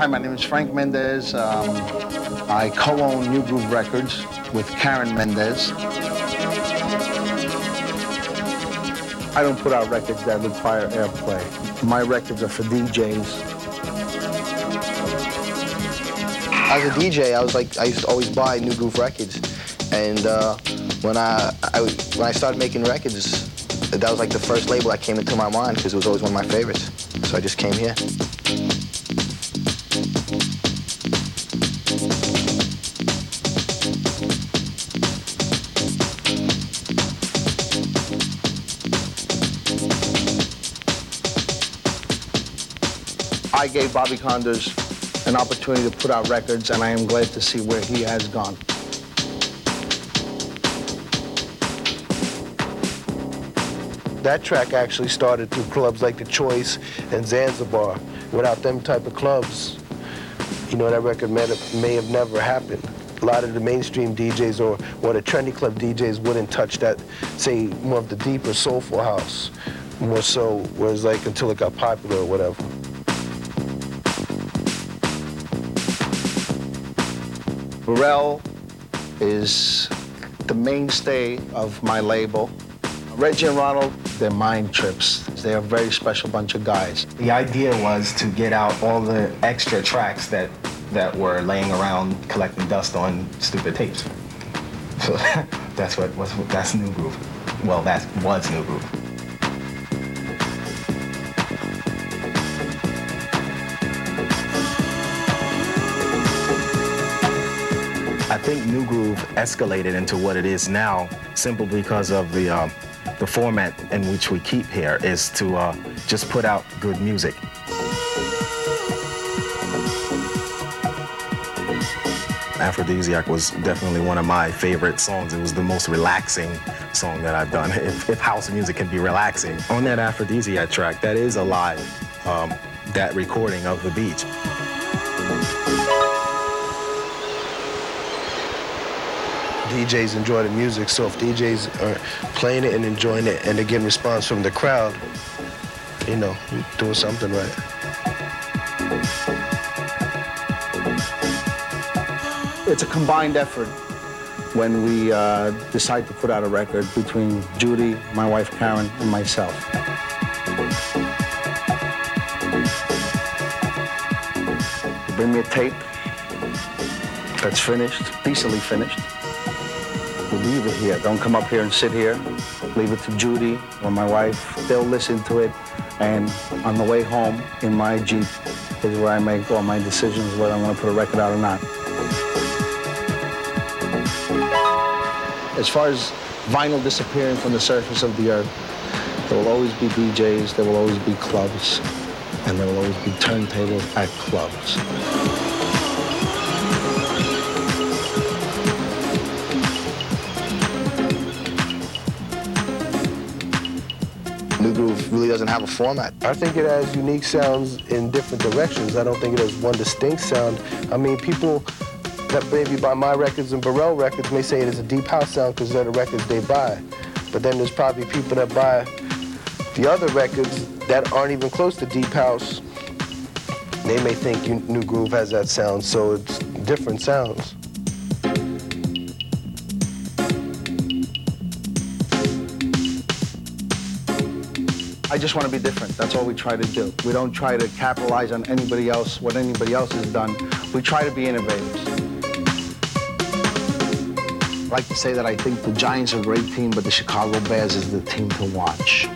Hi, my name is Frank Mendez. Um, I co-own Nu Groove Records with Karen Mendez. I don't put out records that require airplay. My records are for DJs. As a DJ, I was like, I used to always buy Nu Groove records, and uh, when I, I when I started making records, that was like the first label that came into my mind because it was always one of my favorites. So I just came here. I gave Bobby Konders an opportunity to put out records, and I am glad to see where he has gone. That track actually started through clubs like The Choice and Zanzibar. Without them type of clubs, you know, that record may have, may have never happened. A lot of the mainstream DJs or, or the trendy club DJs wouldn't touch that, say, more of the deeper soulful house, more so, whereas like until it got popular or whatever. Burrell is the mainstay of my label. Reggie and Ronald, they're mind trips. They're a very special bunch of guys. The idea was to get out all the extra tracks that that were laying around collecting dust on stupid tapes. So that's what was that's Nu Groove. Well, that was Nu Groove. I think Nu Groove escalated into what it is now simply because of the um, the format in which we keep here is to uh, just put out good music. Aphrodisiac was definitely one of my favorite songs. It was the most relaxing song that I've done. If, if house music can be relaxing, on that Aphrodisiac track, that is alive, um, that recording of the beach. DJs enjoy the music, so if DJs are playing it and enjoying it and they're getting response from the crowd, you know, doing something right. It's a combined effort when we uh, decide to put out a record between Judy, my wife Karen, and myself. Bring me a tape that's finished, decently finished. Leave it here. Don't come up here and sit here. Leave it to Judy or my wife. They'll listen to it. And on the way home in my Jeep is where I make all my decisions whether I want to put a record out or not. As far as vinyl disappearing from the surface of the earth, there will always be DJs, there will always be clubs, and there will always be turntables at clubs. Nu Groove really doesn't have a format. I think it has unique sounds in different directions. I don't think it has one distinct sound. I mean, people that maybe buy my records and Burrell records may say it is a deep house sound because they're the records they buy. But then there's probably people that buy the other records that aren't even close to deep house. They may think Nu Groove has that sound, so it's different sounds. I just want to be different. That's all we try to do. We don't try to capitalize on anybody else, what anybody else has done. We try to be innovators. I like to say that I think the Giants are a great team, but the Chicago Bears is the team to watch.